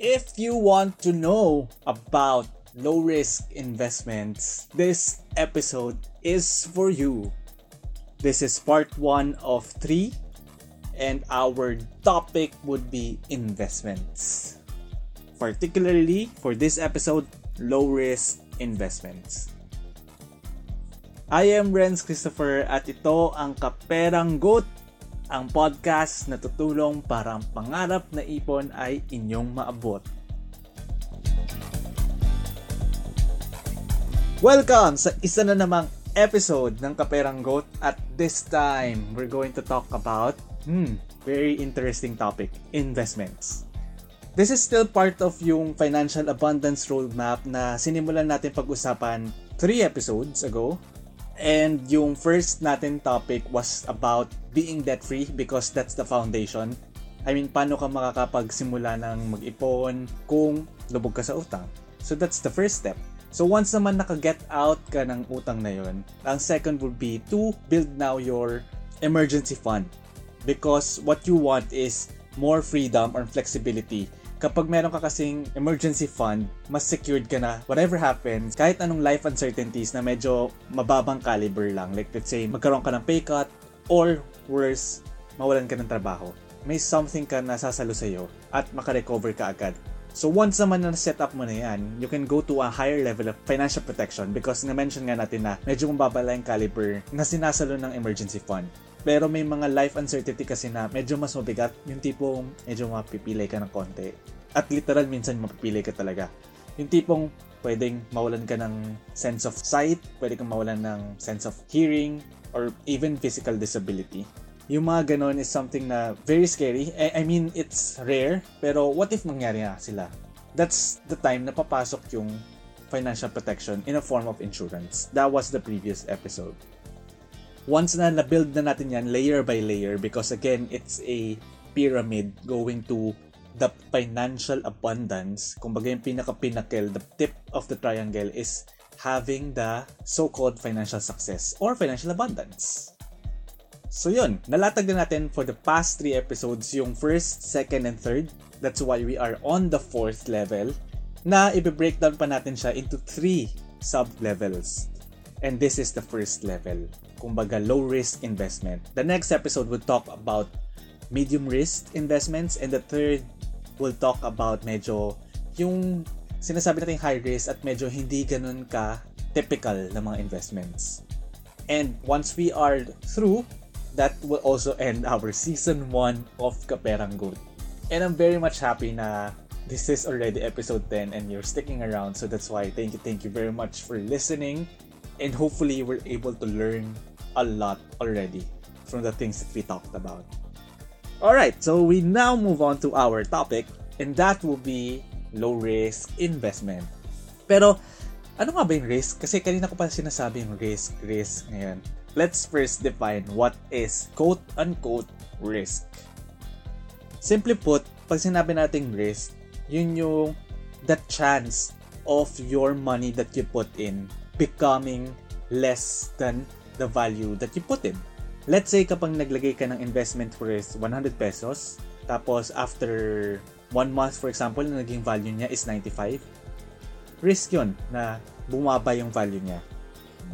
If you want to know about low risk investments, this episode is for you. This is part one of three, and our topic would be investments. Particularly for this episode, low risk investments. I am Renz Christopher at ito ang Kaperang Goat, ang podcast na tutulong para ang pangarap na ipon ay inyong maabot. Welcome sa isa na namang episode ng Kaperang at this time we're going to talk about hmm, very interesting topic, investments. This is still part of yung financial abundance roadmap na sinimulan natin pag-usapan 3 episodes ago And yung first natin topic was about being debt-free because that's the foundation. I mean, paano ka makakapagsimula ng mag-ipon kung lubog ka sa utang? So that's the first step. So once naman naka-get out ka ng utang na yon, ang second would be to build now your emergency fund. Because what you want is more freedom or flexibility kapag meron ka kasing emergency fund, mas secured ka na whatever happens, kahit anong life uncertainties na medyo mababang caliber lang. Like let's say, magkaroon ka ng pay cut or worse, mawalan ka ng trabaho. May something ka na sasalo sa'yo at makarecover ka agad. So once naman na set up mo na yan, you can go to a higher level of financial protection because na-mention nga natin na medyo mababala yung caliber na sinasalo ng emergency fund. Pero may mga life uncertainty kasi na medyo mas mabigat, yung tipong medyo mapipilay ka ng konti. At literal minsan mapipilay ka talaga. Yung tipong pwedeng mawalan ka ng sense of sight, pwede kang mawalan ng sense of hearing, or even physical disability. Yung mga ganon is something na very scary. I, I mean, it's rare, pero what if mangyari na sila? That's the time na papasok yung financial protection in a form of insurance. That was the previous episode once na na-build na natin yan layer by layer because again, it's a pyramid going to the financial abundance. Kumbaga yung pinaka-pinnacle, the tip of the triangle is having the so-called financial success or financial abundance. So yun, nalatag na natin for the past three episodes yung first, second, and third. That's why we are on the fourth level na i-breakdown pa natin siya into three sub-levels. And this is the first level kumbaga low risk investment. The next episode will talk about medium risk investments and the third will talk about medyo yung sinasabi natin high risk at medyo hindi ganun ka typical na mga investments. And once we are through, that will also end our season 1 of Kaperang Goat. And I'm very much happy na this is already episode 10 and you're sticking around. So that's why thank you, thank you very much for listening. And hopefully we're able to learn a lot already from the things that we talked about. Alright, so we now move on to our topic, and that will be low risk investment. Pero, ano nga ba yung risk? Kasi kanina ko pa sinasabi yung risk, risk ngayon. Let's first define what is quote-unquote risk. Simply put, pag sinabi nating risk, yun yung the chance of your money that you put in becoming less than the value that you put in. Let's say kapag naglagay ka ng investment worth 100 pesos, tapos after one month for example, na naging value niya is 95, risk yon na bumaba yung value niya.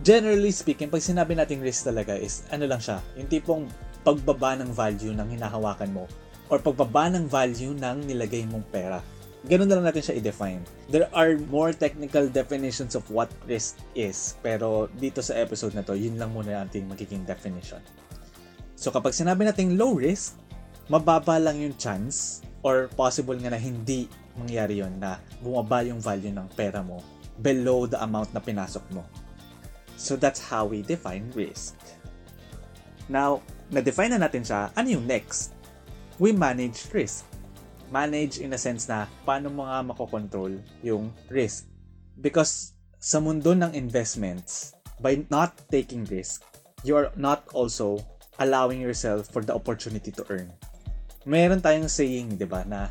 Generally speaking, pag sinabi nating risk talaga is ano lang siya, yung tipong pagbaba ng value ng hinahawakan mo or pagbaba ng value ng nilagay mong pera ganun na lang natin siya i-define. There are more technical definitions of what risk is, pero dito sa episode na to, yun lang muna ating magiging definition. So kapag sinabi nating low risk, mababa lang yung chance or possible nga na hindi mangyari yon na bumaba yung value ng pera mo below the amount na pinasok mo. So that's how we define risk. Now, na-define na natin siya, ano yung next? We manage risk manage in a sense na paano mo nga makokontrol yung risk. Because sa mundo ng investments, by not taking risk, you are not also allowing yourself for the opportunity to earn. Meron tayong saying, di ba, na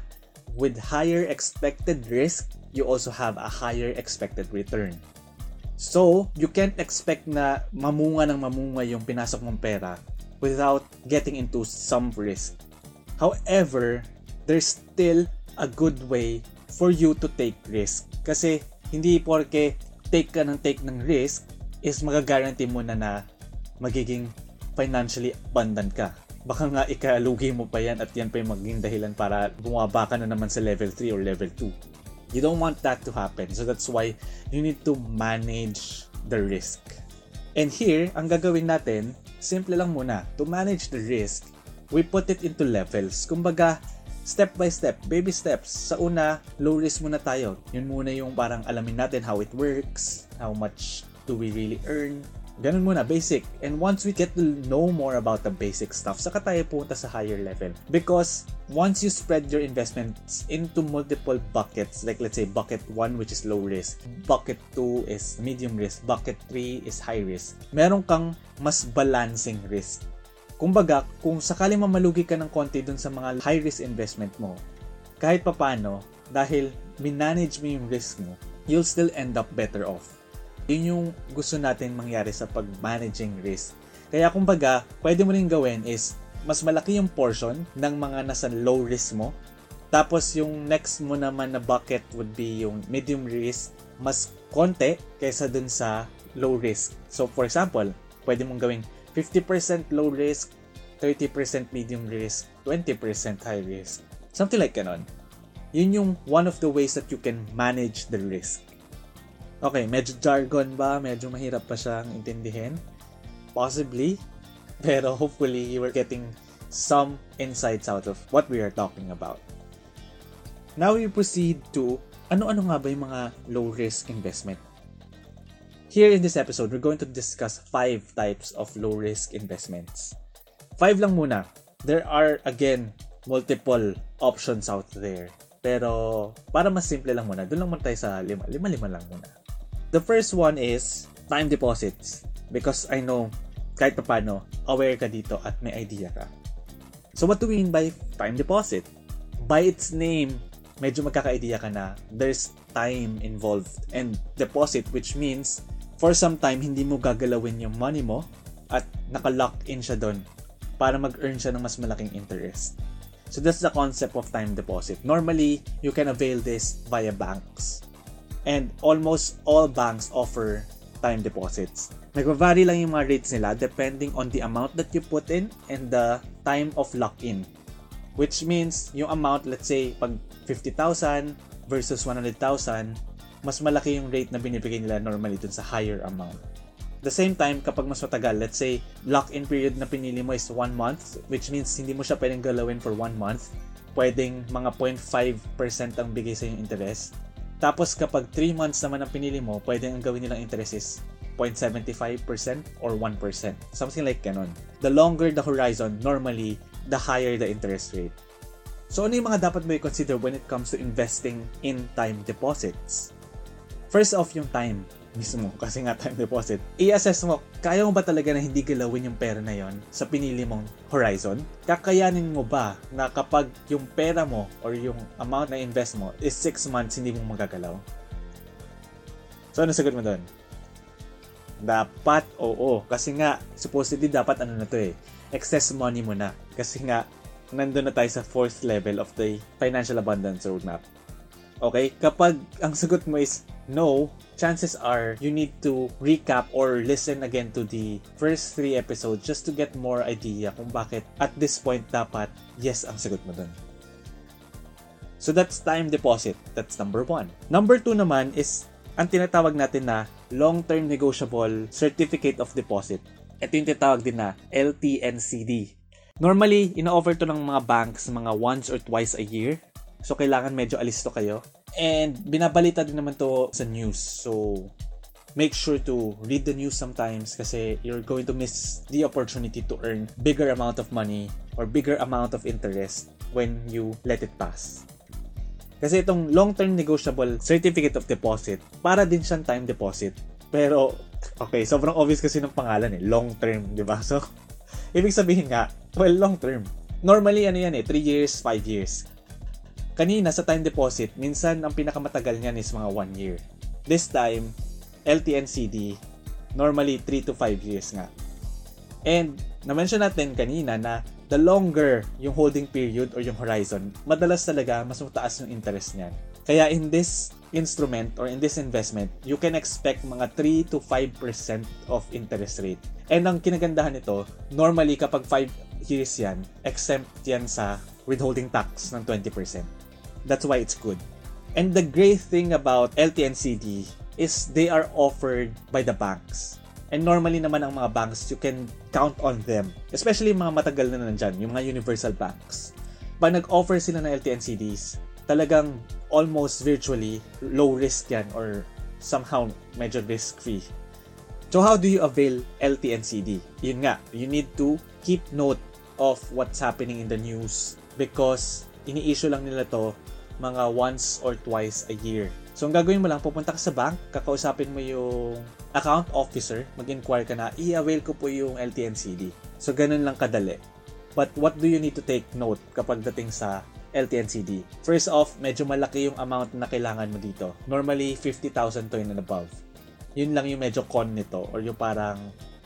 with higher expected risk, you also have a higher expected return. So, you can't expect na mamunga ng mamunga yung pinasok mong pera without getting into some risk. However, there's still a good way for you to take risk. Kasi hindi porke take ka ng take ng risk is magagaranti mo na na magiging financially abundant ka. Baka nga ikalugi mo pa yan at yan pa yung maging dahilan para bumaba ka na naman sa level 3 or level 2. You don't want that to happen. So that's why you need to manage the risk. And here, ang gagawin natin, simple lang muna. To manage the risk, we put it into levels. Kumbaga, step by step, baby steps. Sa una, low risk muna tayo. Yun muna yung parang alamin natin how it works, how much do we really earn, Ganun muna, basic. And once we get to know more about the basic stuff, saka tayo punta sa higher level. Because once you spread your investments into multiple buckets, like let's say bucket 1 which is low risk, bucket 2 is medium risk, bucket 3 is high risk, meron kang mas balancing risk. Kumbaga, kung sakaling mamalugi ka ng konti dun sa mga high risk investment mo, kahit papano, dahil minanage mo yung risk mo, you'll still end up better off. Yun yung gusto natin mangyari sa pag-managing risk. Kaya kumbaga, pwede mo rin gawin is mas malaki yung portion ng mga nasa low risk mo. Tapos yung next mo naman na bucket would be yung medium risk, mas konti kaysa dun sa low risk. So for example, pwede mong gawing 50% low risk, 30% medium risk, 20% high risk. Something like ganon. Yun yung one of the ways that you can manage the risk. Okay, medyo jargon ba? Medyo mahirap pa siyang intindihin? Possibly. Pero hopefully, you were getting some insights out of what we are talking about. Now we proceed to ano-ano nga ba yung mga low-risk investment? Here in this episode, we're going to discuss five types of low-risk investments. Five lang muna. There are, again, multiple options out there. Pero, para mas simple lang muna, doon lang muna tayo sa lima. Lima-lima lang muna. The first one is time deposits. Because I know, kahit paano, aware ka dito at may idea ka. So what do we mean by time deposit? By its name, medyo magkaka-idea ka na there's time involved and deposit which means for some time hindi mo gagalawin yung money mo at naka-lock in siya doon para mag-earn siya ng mas malaking interest. So that's the concept of time deposit. Normally, you can avail this via banks. And almost all banks offer time deposits. Nagva-vary lang yung mga rates nila depending on the amount that you put in and the time of lock-in. Which means, yung amount, let's say, pag 50,000 versus 100,000, mas malaki yung rate na binibigay nila normally dun sa higher amount. The same time, kapag mas matagal, let's say, lock-in period na pinili mo is 1 month, which means hindi mo siya pwedeng galawin for 1 month, pwedeng mga 0.5% ang bigay sa yung interest, tapos kapag 3 months naman ang pinili mo, pwede ang gawin nilang interest is 0.75% or 1%. Something like ganon. The longer the horizon, normally, the higher the interest rate. So ano yung mga dapat mo i-consider when it comes to investing in time deposits? First off, yung time mismo kasi nga time deposit. I-assess mo, kaya mo ba talaga na hindi galawin yung pera na yon sa pinili mong horizon? Kakayanin mo ba na kapag yung pera mo or yung amount na invest mo is 6 months hindi mo magagalaw? So ano sagot mo doon? Dapat oo. Kasi nga, supposedly dapat ano na to eh, excess money mo na. Kasi nga, nandun na tayo sa fourth level of the financial abundance roadmap. Okay? Kapag ang sagot mo is no, chances are you need to recap or listen again to the first three episodes just to get more idea kung bakit at this point dapat yes ang sagot mo dun. So that's time deposit. That's number one. Number two naman is ang tinatawag natin na long-term negotiable certificate of deposit. Ito yung tinatawag din na LTNCD. Normally, ino-offer to ng mga banks mga once or twice a year. So, kailangan medyo alisto kayo. And binabalita din naman to sa news. So, make sure to read the news sometimes kasi you're going to miss the opportunity to earn bigger amount of money or bigger amount of interest when you let it pass. Kasi itong long-term negotiable certificate of deposit, para din siyang time deposit. Pero, okay, sobrang obvious kasi ng pangalan eh, long-term, di ba? So, ibig sabihin nga, well, long-term. Normally, ano yan eh, 3 years, 5 years. Kanina sa time deposit, minsan ang pinakamatagal niyan is mga 1 year. This time, LTNCD, normally 3 to 5 years nga. And na-mention natin kanina na the longer yung holding period or yung horizon, madalas talaga mas mataas yung interest niyan. Kaya in this instrument or in this investment, you can expect mga 3 to 5% of interest rate. And ang kinagandahan nito, normally kapag 5 years yan, exempt yan sa withholding tax ng 20%. That's why it's good. And the great thing about LTNCD is they are offered by the banks. And normally naman ang mga banks, you can count on them. Especially yung mga matagal na nandyan, yung mga universal banks. Pag nag-offer sila ng LTNCDs, talagang almost virtually low risk yan or somehow medyo risk-free. So how do you avail LTNCD? Yun nga, you need to keep note of what's happening in the news because ini-issue lang nila to mga once or twice a year. So, ang gagawin mo lang, pupunta ka sa bank, kakausapin mo yung account officer, mag-inquire ka na, i-avail ko po yung LTNCD. So, ganun lang kadali. But what do you need to take note kapag dating sa LTNCD? First off, medyo malaki yung amount na kailangan mo dito. Normally, 50,000 to and above. Yun lang yung medyo con nito or yung parang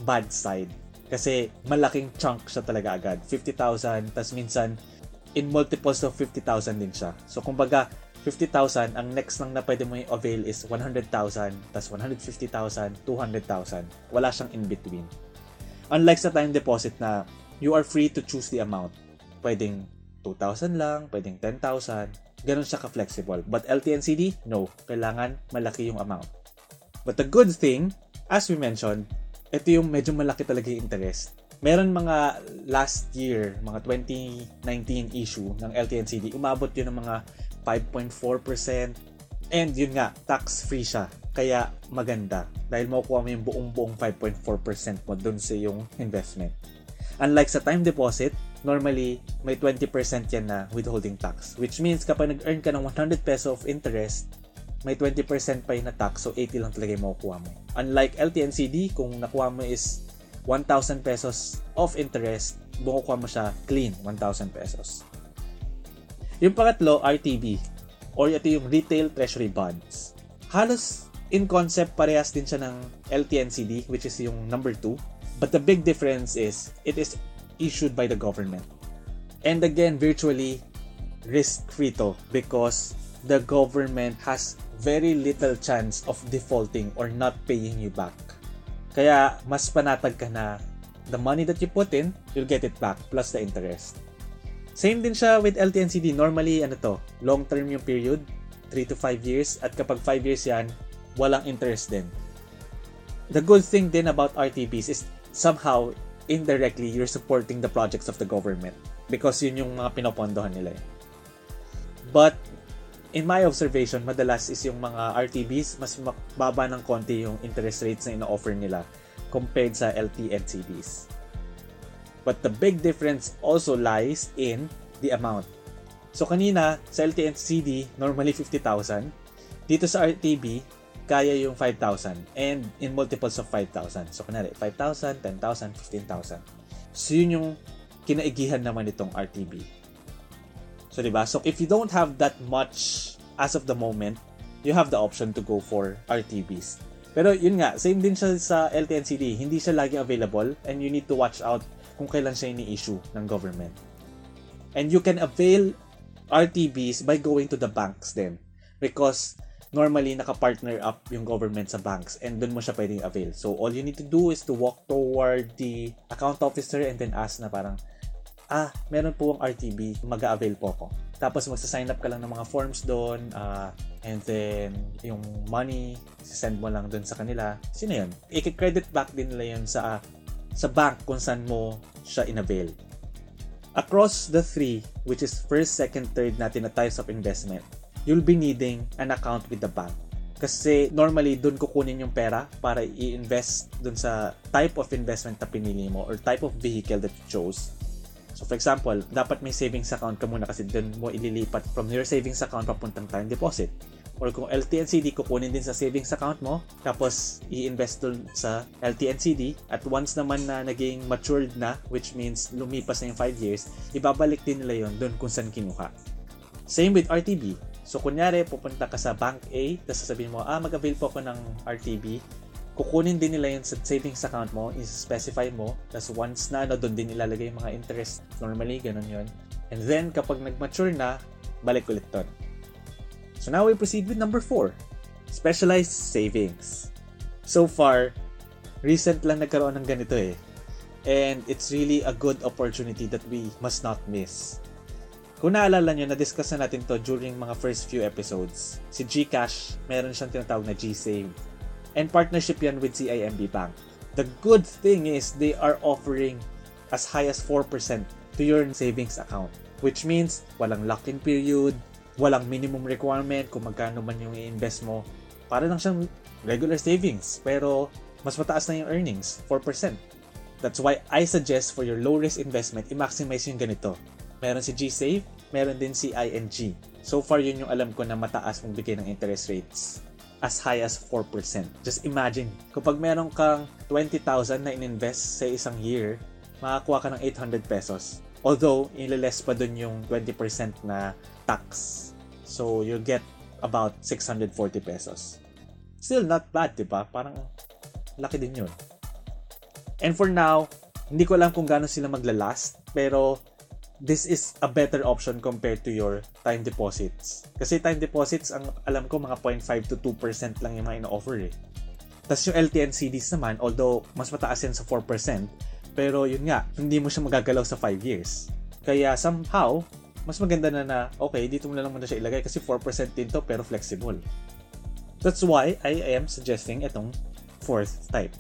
bad side. Kasi malaking chunk siya talaga agad. 50,000, tas minsan in multiples of 50,000 din siya. So, kumbaga, 50,000, ang next lang na pwede mo i-avail is 100,000, tas 150,000, 200,000. Wala siyang in-between. Unlike sa time deposit na you are free to choose the amount. Pwedeng 2,000 lang, pwedeng 10,000. Ganon siya ka-flexible. But LTNCD, no. Kailangan malaki yung amount. But the good thing, as we mentioned, ito yung medyo malaki talaga yung interest. Meron mga last year, mga 2019 issue ng LTNCD, umabot yun ng mga 5.4%. And yun nga, tax-free siya. Kaya maganda. Dahil makukuha mo yung buong-buong 5.4% mo dun sa yung investment. Unlike sa time deposit, normally may 20% yan na withholding tax. Which means kapag nag-earn ka ng 100 peso of interest, may 20% pa yun na tax, so 80 lang talaga yung makukuha mo. Unlike LTNCD, kung nakuha mo is 1,000 pesos of interest, makukuha mo siya clean, 1,000 pesos. Yung pangatlo, RTB, or ito yung Retail Treasury Bonds. Halos in concept, parehas din siya ng LTNCD, which is yung number 2. But the big difference is, it is issued by the government. And again, virtually risk-free to because the government has very little chance of defaulting or not paying you back. Kaya mas panatag ka na the money that you put in, you'll get it back plus the interest. Same din siya with LTNCD. Normally, ano to, long term yung period, 3 to 5 years. At kapag 5 years yan, walang interest din. The good thing din about RTPs is somehow, indirectly, you're supporting the projects of the government. Because yun yung mga pinopondohan nila eh. But, in my observation, madalas is yung mga RTBs, mas baba ng konti yung interest rates na ino-offer nila compared sa LTNCDs. But the big difference also lies in the amount. So kanina, sa LTNCD, normally 50,000. Dito sa RTB, kaya yung 5,000 and in multiples of 5,000. So kunwari, 5,000, 10,000, 15,000. So yun yung kinaigihan naman itong RTB. So diba? So if you don't have that much as of the moment, you have the option to go for RTBs. Pero yun nga, same din siya sa LTNCD. Hindi siya lagi available and you need to watch out kung kailan siya ini-issue ng government. And you can avail RTBs by going to the banks then. Because normally naka-partner up yung government sa banks and doon mo siya pwedeng avail. So all you need to do is to walk toward the account officer and then ask na parang, ah, meron po ang RTB, mag-avail po ako. Tapos magsa-sign up ka lang ng mga forms doon, uh, and then yung money, send mo lang doon sa kanila. Sino yun? I-credit back din nila yun sa sa bank kung saan mo siya inavail. Across the three, which is first, second, third natin na types of investment, you'll be needing an account with the bank. Kasi normally, dun kukunin yung pera para i-invest dun sa type of investment na pinili mo or type of vehicle that you chose. So for example, dapat may savings account ka muna kasi dun mo ililipat from your savings account papuntang time deposit or kung LTNCD, kukunin din sa savings account mo, tapos i-invest dun sa LTNCD, at once naman na naging matured na, which means lumipas na yung 5 years, ibabalik din nila yon dun kung saan kinuha. Same with RTB. So, kunyari, pupunta ka sa Bank A, tapos sasabihin mo, ah, mag-avail po ako ng RTB. Kukunin din nila yun sa savings account mo, i-specify mo, tapos once na ano, doon din ilalagay yung mga interest. Normally, ganun yun. And then, kapag nag-mature na, balik ulit ton. So now we proceed with number 4, specialized savings. So far, recent lang nagkaroon ng ganito eh. And it's really a good opportunity that we must not miss. Kung naalala nyo, na-discuss na natin to during mga first few episodes. Si Gcash, meron siyang tinatawag na G-Save. And partnership yan with CIMB Bank. The good thing is they are offering as high as 4% to your savings account. Which means, walang lock-in period, walang minimum requirement kung magkano man yung i-invest mo. Para lang siyang regular savings. Pero, mas mataas na yung earnings, 4%. That's why I suggest for your low-risk investment, i-maximize yung ganito. Meron si G-Save, meron din si ING. So far, yun yung alam ko na mataas mong bigay ng interest rates. As high as 4%. Just imagine, kapag meron kang 20,000 na in-invest sa isang year, makakuha ka ng 800 pesos. Although, ililess pa dun yung 20% na tax. So, you'll get about 640 pesos. Still not bad, di ba? Parang laki din yun. And for now, hindi ko alam kung gaano sila maglalast, pero this is a better option compared to your time deposits. Kasi time deposits, ang alam ko, mga 0.5 to 2% lang yung mga ina-offer eh. Tapos yung LTN CDs naman, although mas mataas yan sa 4%, pero yun nga, hindi mo siya magagalaw sa 5 years. Kaya somehow, mas maganda na na, okay, dito mo na lang muna siya ilagay kasi 4% din to pero flexible. That's why I am suggesting itong fourth type.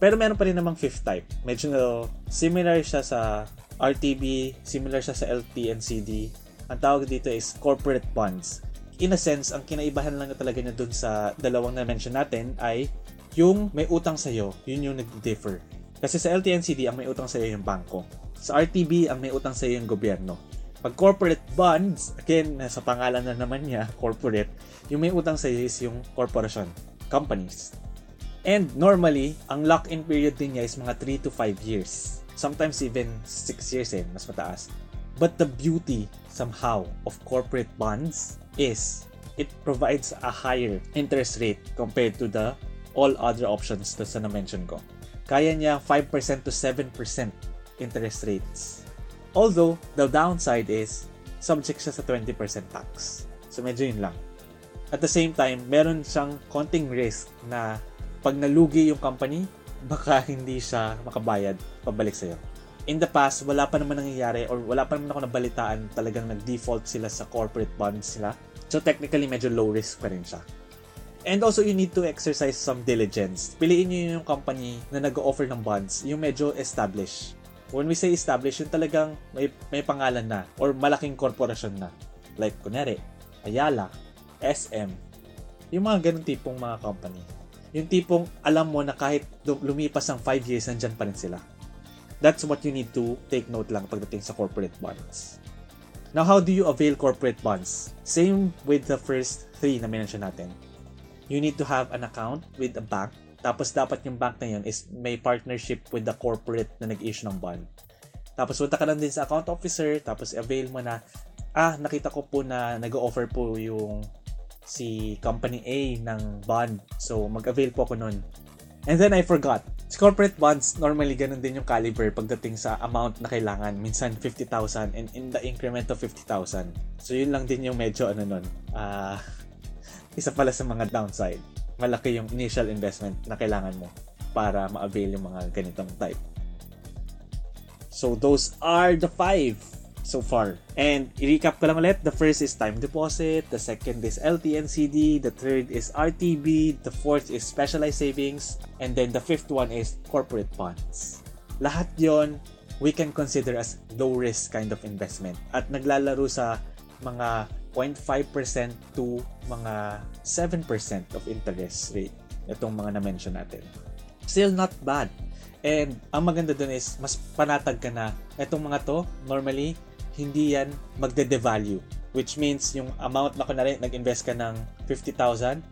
Pero meron pa rin namang fifth type. Medyo similar siya sa RTB, similar siya sa LTNCD. Ang tawag dito is corporate bonds. In a sense, ang kinaibahan lang talaga niya dun sa dalawang na-mention natin ay yung may utang sa'yo, yun yung nag-differ. Kasi sa LTNCD, ang may utang sa'yo yung bangko. Sa RTB, ang may utang sa'yo yung gobyerno. Pag corporate bonds, again, sa pangalan na naman niya, corporate, yung may utang sa'yo is yung corporation, companies. And normally, ang lock-in period din niya is mga 3 to 5 years. Sometimes even 6 years eh, mas mataas. But the beauty, somehow, of corporate bonds is it provides a higher interest rate compared to the all other options na sa na-mention ko. Kaya niya 5% to 7% interest rates. Although, the downside is, subject siya sa 20% tax. So, medyo yun lang. At the same time, meron siyang konting risk na pag nalugi yung company, baka hindi siya makabayad pabalik sa'yo. In the past, wala pa naman nangyayari or wala pa naman ako nabalitaan talagang nag-default sila sa corporate bonds sila. So technically, medyo low risk pa rin siya. And also, you need to exercise some diligence. Piliin nyo yung company na nag-offer ng bonds, yung medyo established. When we say established, yung talagang may, may pangalan na or malaking korporasyon na. Like, kunyari, Ayala, SM, yung mga ganun tipong mga company. Yung tipong alam mo na kahit lumipas ang 5 years, nandyan pa rin sila. That's what you need to take note lang pagdating sa corporate bonds. Now, how do you avail corporate bonds? Same with the first three na mention natin. You need to have an account with a bank. Tapos dapat yung bank na yun is may partnership with the corporate na nag-issue ng bond. Tapos punta ka lang din sa account officer, tapos avail mo na, ah, nakita ko po na nag-offer po yung si company A ng bond. So, mag-avail po ako nun. And then I forgot. Sa corporate bonds, normally ganun din yung caliber pagdating sa amount na kailangan. Minsan 50,000 and in the increment of 50,000. So, yun lang din yung medyo ano nun. Uh, isa pala sa mga downside. Malaki yung initial investment na kailangan mo para ma-avail yung mga ganitong type. So, those are the five so far. And i-recap ko lang ulit, the first is time deposit, the second is LTNCD, the third is RTB, the fourth is specialized savings, and then the fifth one is corporate bonds. Lahat yon we can consider as low risk kind of investment at naglalaro sa mga 0.5% to mga 7% of interest rate itong mga na-mention natin. Still not bad. And ang maganda dun is mas panatag ka na itong mga to normally hindi yan magde-devalue. Which means, yung amount na kunwari, nag-invest ka ng 50,000,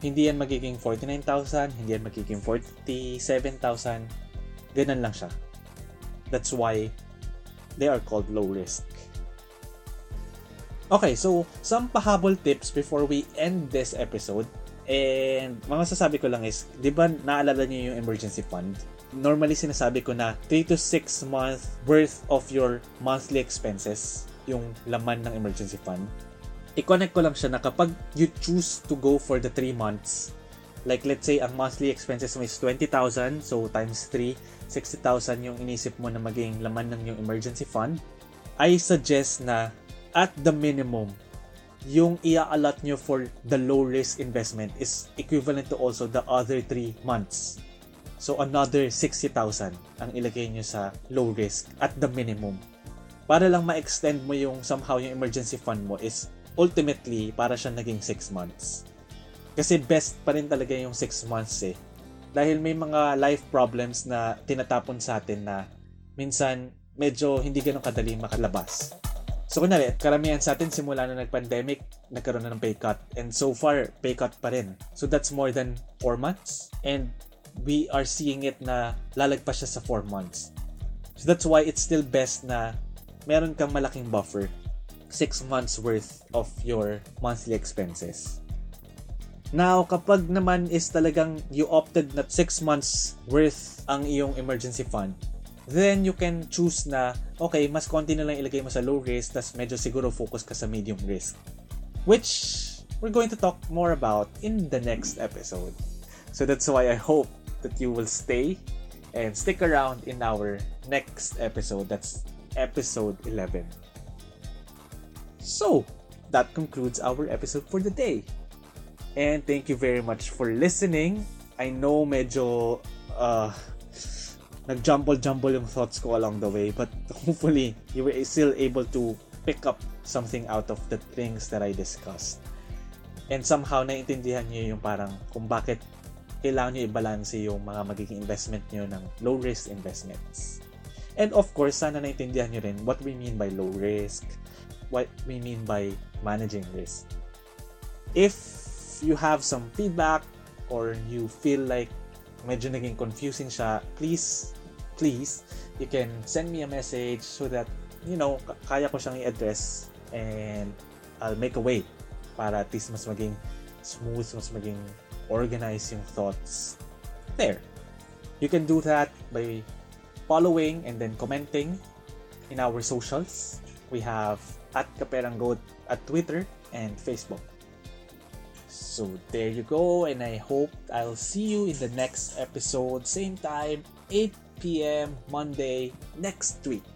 hindi yan magiging 49,000, hindi yan magiging 47,000. Ganun lang siya. That's why they are called low risk. Okay, so some pahabol tips before we end this episode. And mga sasabi ko lang is, di ba naalala niyo yung emergency fund? Normally sinasabi ko na 3 to 6 month worth of your monthly expenses yung laman ng emergency fund. I-connect ko lang siya na kapag you choose to go for the 3 months, like let's say ang monthly expenses mo is 20,000, so times 3, 60,000 yung inisip mo na maging laman ng yung emergency fund, I suggest na at the minimum, yung ia-allot nyo for the low risk investment is equivalent to also the other 3 months. So another 60,000 ang ilagay nyo sa low risk at the minimum. Para lang ma-extend mo yung somehow yung emergency fund mo is ultimately para siya naging 6 months. Kasi best pa rin talaga yung 6 months eh. Dahil may mga life problems na tinatapon sa atin na minsan medyo hindi ganun kadali makalabas. So kunwari, karamihan sa atin simula na nag-pandemic, nagkaroon na ng pay cut. And so far, pay cut pa rin. So that's more than 4 months. And we are seeing it na lalagpas siya sa 4 months. So that's why it's still best na meron kang malaking buffer. 6 months worth of your monthly expenses. Now, kapag naman is talagang you opted na 6 months worth ang iyong emergency fund, then you can choose na, okay, mas konti na lang ilagay mo sa low risk, tas medyo siguro focus ka sa medium risk. Which we're going to talk more about in the next episode. So that's why I hope that you will stay and stick around in our next episode. That's episode 11. So, that concludes our episode for the day. And thank you very much for listening. I know medyo uh, nag-jumble-jumble yung thoughts ko along the way, but hopefully you were still able to pick up something out of the things that I discussed. And somehow naintindihan niyo yung parang kung bakit kailangan niyo i-balance yung mga magiging investment niyo ng low risk investments. And of course, sana naintindihan niyo rin what we mean by low risk, what we mean by managing risk. If you have some feedback or you feel like medyo naging confusing siya, please, please, you can send me a message so that, you know, kaya ko siyang i-address and I'll make a way para at least mas maging smooth, mas maging organized yung thoughts there. You can do that by following and then commenting in our socials. We have at Kaperanggoat at Twitter and Facebook. So there you go, and I hope I'll see you in the next episode, same time, 8 p.m. Monday next week.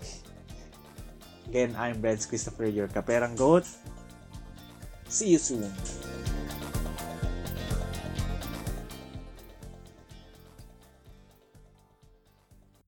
Again, I'm Breds Christopher, your Kaperang Goat. See you soon.